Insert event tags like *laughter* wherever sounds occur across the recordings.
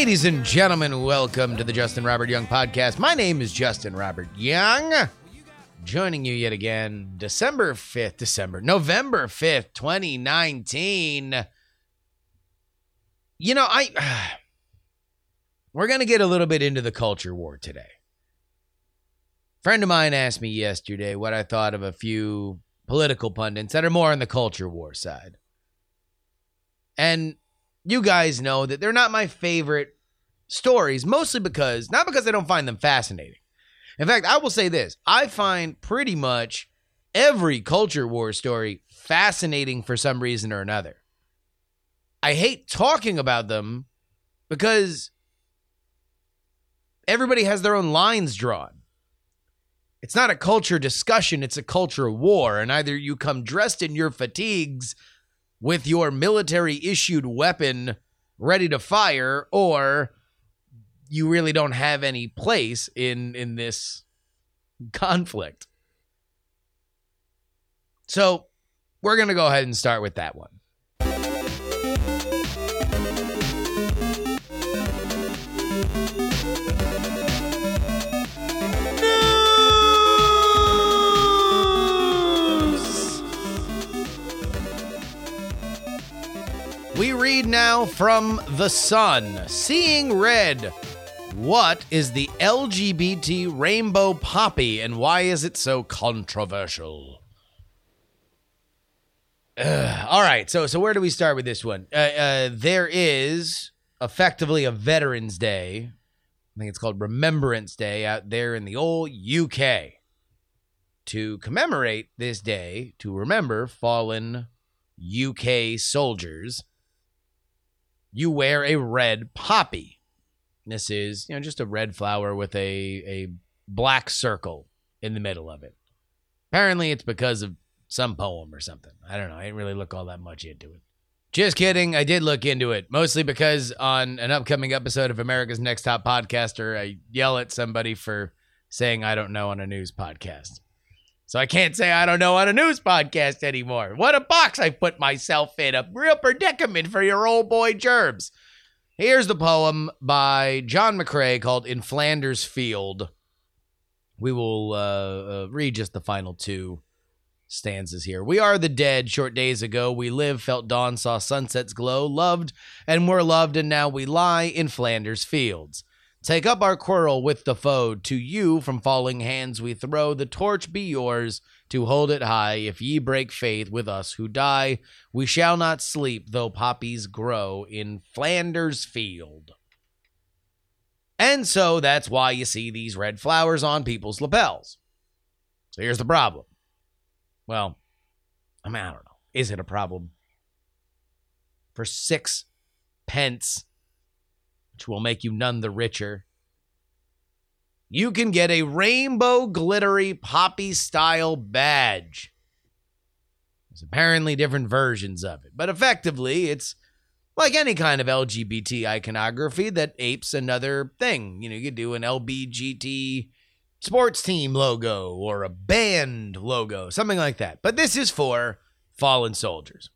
Ladies and gentlemen, welcome to the Justin Robert Young podcast. My name is Justin Robert Young. Joining you yet again, December 5th, December, November 5th, 2019. You know, I *sighs* we're going to get a little bit into the culture war today. friend of mine asked me yesterday what I thought of a few political pundits that are more on the culture war side. And you guys know that they're not my favorite stories, mostly because, not because I don't find them fascinating. In fact, I will say this I find pretty much every culture war story fascinating for some reason or another. I hate talking about them because everybody has their own lines drawn. It's not a culture discussion, it's a culture war. And either you come dressed in your fatigues with your military issued weapon ready to fire, or you really don't have any place in, in this conflict. So we're going to go ahead and start with that one. We read now from The Sun Seeing Red. What is the LGBT rainbow poppy and why is it so controversial? Ugh. all right, so so where do we start with this one? Uh, uh, there is effectively a Veterans Day. I think it's called Remembrance Day out there in the old UK to commemorate this day to remember fallen UK soldiers. You wear a red poppy. This is, you know, just a red flower with a a black circle in the middle of it. Apparently, it's because of some poem or something. I don't know. I didn't really look all that much into it. Just kidding. I did look into it, mostly because on an upcoming episode of America's Next Top Podcaster, I yell at somebody for saying I don't know on a news podcast. So I can't say I don't know on a news podcast anymore. What a box I put myself in. A real predicament for your old boy Gerbs. Here's the poem by John McCrae called In Flanders Field. We will uh, uh, read just the final two stanzas here. We are the dead. Short days ago, we lived, felt dawn, saw sunsets glow, loved, and were loved, and now we lie in Flanders fields. Take up our quarrel with the foe. To you from falling hands we throw. The torch be yours to hold it high. If ye break faith with us who die, we shall not sleep though poppies grow in Flanders field. And so that's why you see these red flowers on people's lapels. So here's the problem. Well, I mean, I don't know. Is it a problem? For six pence, which will make you none the richer, you can get a rainbow glittery poppy style badge. There's apparently different versions of it, but effectively, it's like any kind of LGBT iconography that apes another thing. You know, you could do an LBGT sports team logo or a band logo, something like that. But this is for fallen soldiers.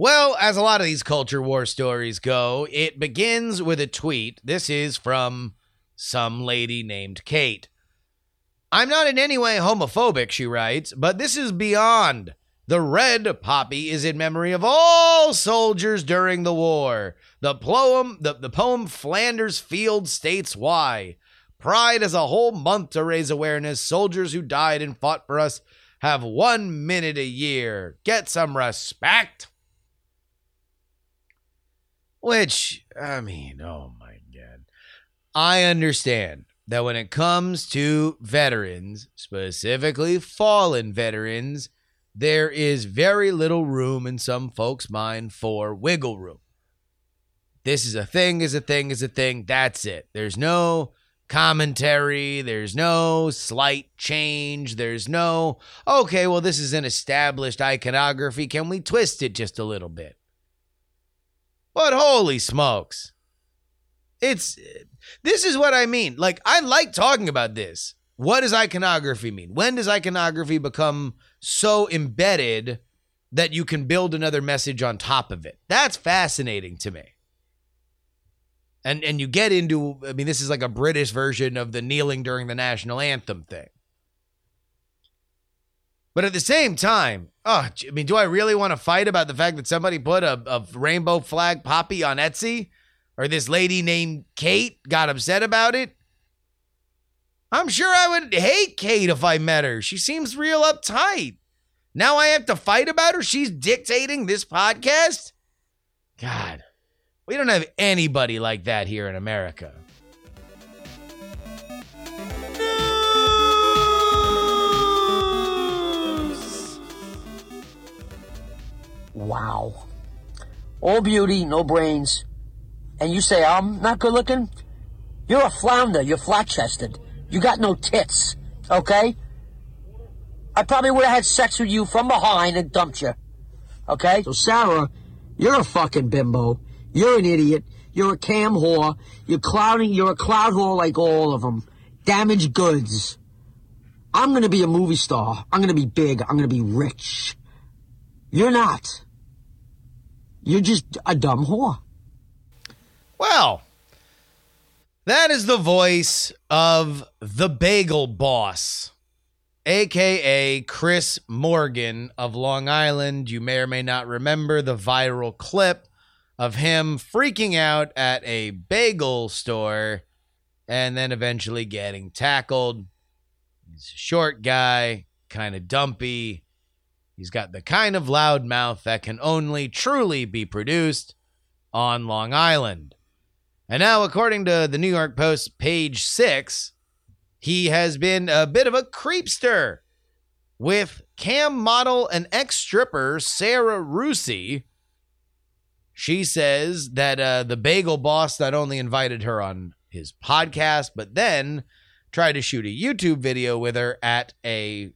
Well, as a lot of these culture war stories go, it begins with a tweet. This is from some lady named Kate. I'm not in any way homophobic, she writes, but this is beyond. The red poppy is in memory of all soldiers during the war. The poem, the, the poem Flanders Field states why. Pride is a whole month to raise awareness. Soldiers who died and fought for us have one minute a year. Get some respect. Which, I mean, oh my God. I understand that when it comes to veterans, specifically fallen veterans, there is very little room in some folks' mind for wiggle room. This is a thing, is a thing, is a thing. That's it. There's no commentary. There's no slight change. There's no, okay, well, this is an established iconography. Can we twist it just a little bit? But holy smokes. It's, this is what I mean. Like, I like talking about this. What does iconography mean? When does iconography become so embedded that you can build another message on top of it? That's fascinating to me and and you get into i mean this is like a british version of the kneeling during the national anthem thing but at the same time oh i mean do i really want to fight about the fact that somebody put a, a rainbow flag poppy on etsy? Or this lady named kate got upset about it? I'm sure i would hate kate if i met her. She seems real uptight. Now i have to fight about her? She's dictating this podcast? God we don't have anybody like that here in America. Wow. All beauty, no brains. And you say I'm not good looking? You're a flounder. You're flat chested. You got no tits. Okay? I probably would have had sex with you from behind and dumped you. Okay? So, Sarah, you're a fucking bimbo. You're an idiot. You're a cam whore. You're clouding. You're a cloud whore like all of them. Damaged goods. I'm gonna be a movie star. I'm gonna be big. I'm gonna be rich. You're not. You're just a dumb whore. Well, that is the voice of the Bagel Boss, aka Chris Morgan of Long Island. You may or may not remember the viral clip of him freaking out at a bagel store and then eventually getting tackled. He's a short guy, kind of dumpy. He's got the kind of loud mouth that can only truly be produced on Long Island. And now, according to the New York Post, page six, he has been a bit of a creepster with cam model and ex stripper Sarah Rusi. She says that uh, the bagel boss not only invited her on his podcast, but then tried to shoot a YouTube video with her at a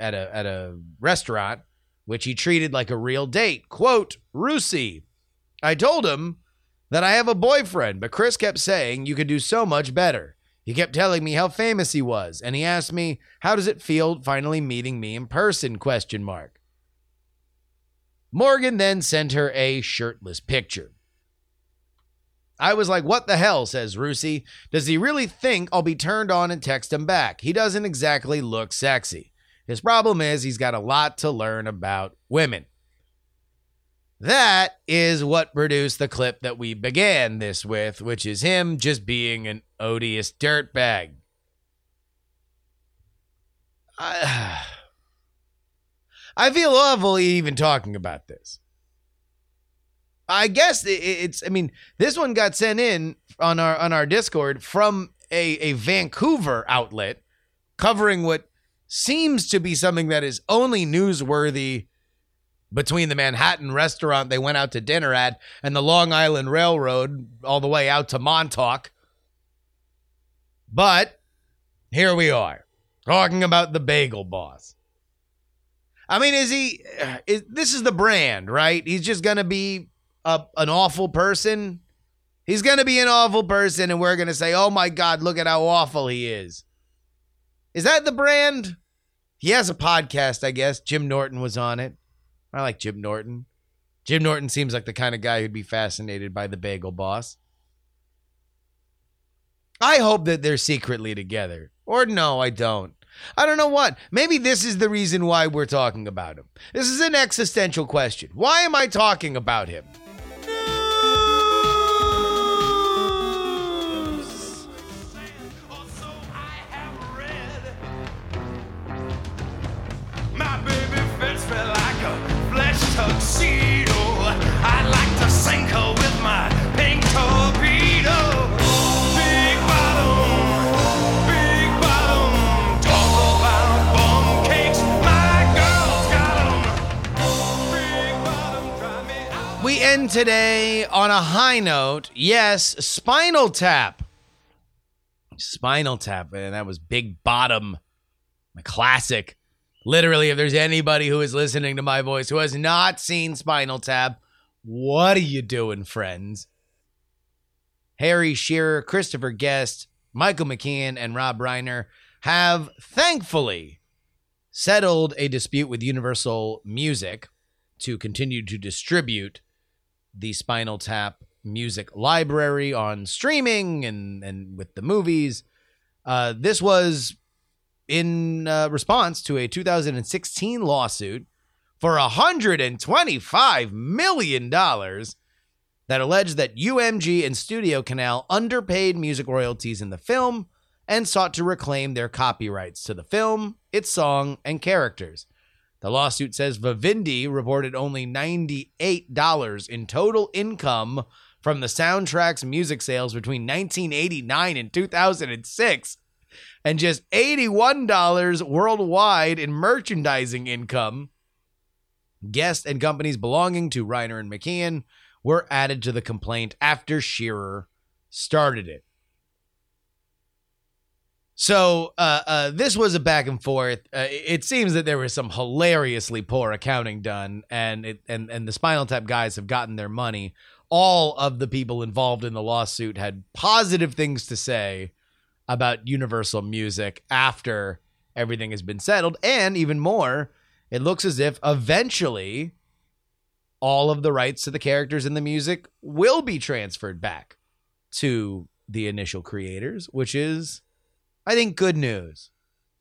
at a at a restaurant, which he treated like a real date. Quote, Rusi, I told him that I have a boyfriend, but Chris kept saying you could do so much better. He kept telling me how famous he was, and he asked me, "How does it feel finally meeting me in person?" question mark. Morgan then sent her a shirtless picture. I was like, what the hell, says Rusi. Does he really think I'll be turned on and text him back? He doesn't exactly look sexy. His problem is he's got a lot to learn about women. That is what produced the clip that we began this with, which is him just being an odious dirtbag. I, *sighs* I feel awful even talking about this. I guess it's. I mean, this one got sent in on our on our Discord from a a Vancouver outlet covering what seems to be something that is only newsworthy between the Manhattan restaurant they went out to dinner at and the Long Island Railroad all the way out to Montauk. But here we are talking about the bagel boss. I mean, is he? Uh, is, this is the brand, right? He's just gonna be a, an awful person. He's going to be an awful person, and we're going to say, oh my God, look at how awful he is. Is that the brand? He has a podcast, I guess. Jim Norton was on it. I like Jim Norton. Jim Norton seems like the kind of guy who'd be fascinated by the bagel boss. I hope that they're secretly together. Or no, I don't. I don't know what. Maybe this is the reason why we're talking about him. This is an existential question. Why am I talking about him? Today on a high note. Yes, Spinal Tap. Spinal Tap, and that was Big Bottom, a classic. Literally, if there's anybody who is listening to my voice who has not seen Spinal Tap, what are you doing, friends? Harry Shearer, Christopher Guest, Michael McKean, and Rob Reiner have thankfully settled a dispute with Universal Music to continue to distribute the Spinal Tap music library on streaming and, and with the movies. Uh, this was in uh, response to a 2016 lawsuit for $125 million that alleged that UMG and Studio Canal underpaid music royalties in the film and sought to reclaim their copyrights to the film, its song, and characters. The lawsuit says Vivendi reported only $98 in total income from the soundtrack's music sales between 1989 and 2006, and just $81 worldwide in merchandising income. Guests and companies belonging to Reiner and McKean were added to the complaint after Shearer started it. So uh, uh, this was a back and forth. Uh, it seems that there was some hilariously poor accounting done, and it and and the Spinal Tap guys have gotten their money. All of the people involved in the lawsuit had positive things to say about Universal Music after everything has been settled, and even more, it looks as if eventually all of the rights to the characters in the music will be transferred back to the initial creators, which is I think good news.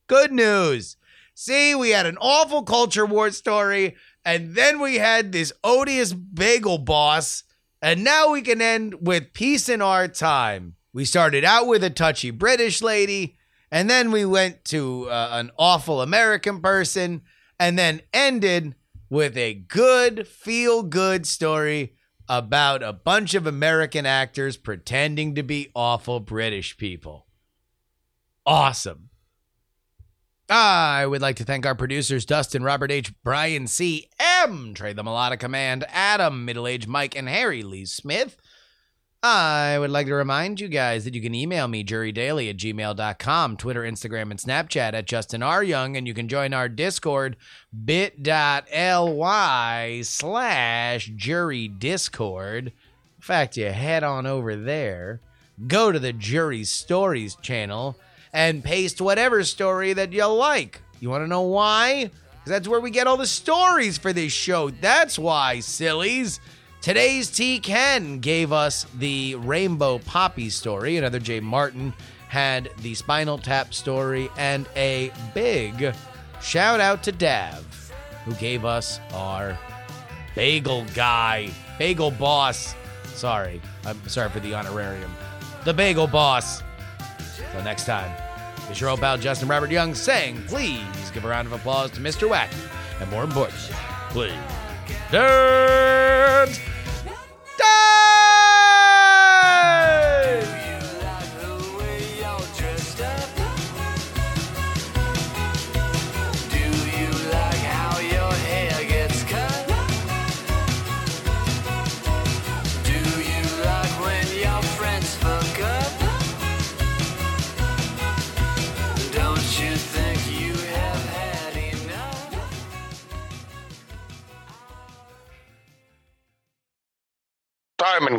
Good news. See, we had an awful culture war story, and then we had this odious bagel boss, and now we can end with peace in our time. We started out with a touchy British lady, and then we went to uh, an awful American person, and then ended with a good, feel good story about a bunch of American actors pretending to be awful British people awesome. I would like to thank our producers, Dustin, Robert H., Brian C., M., Trey the Melodic Command, Adam, Middle Age Mike, and Harry Lee Smith. I would like to remind you guys that you can email me, jurydaily at gmail.com, Twitter, Instagram, and Snapchat at Justin R. Young, and you can join our Discord, bit.ly slash jury discord. In fact, you head on over there, go to the Jury Stories channel, and paste whatever story that you like. You want to know why? Because that's where we get all the stories for this show. That's why, sillies. Today's T. Ken gave us the Rainbow Poppy story. Another Jay Martin had the Spinal Tap story. And a big shout out to Dav, who gave us our bagel guy, bagel boss. Sorry, I'm sorry for the honorarium. The bagel boss. Until next time, it's your old pal Justin Robert Young saying, please give a round of applause to Mr. Wacky. And more importantly, please, dance! Dance!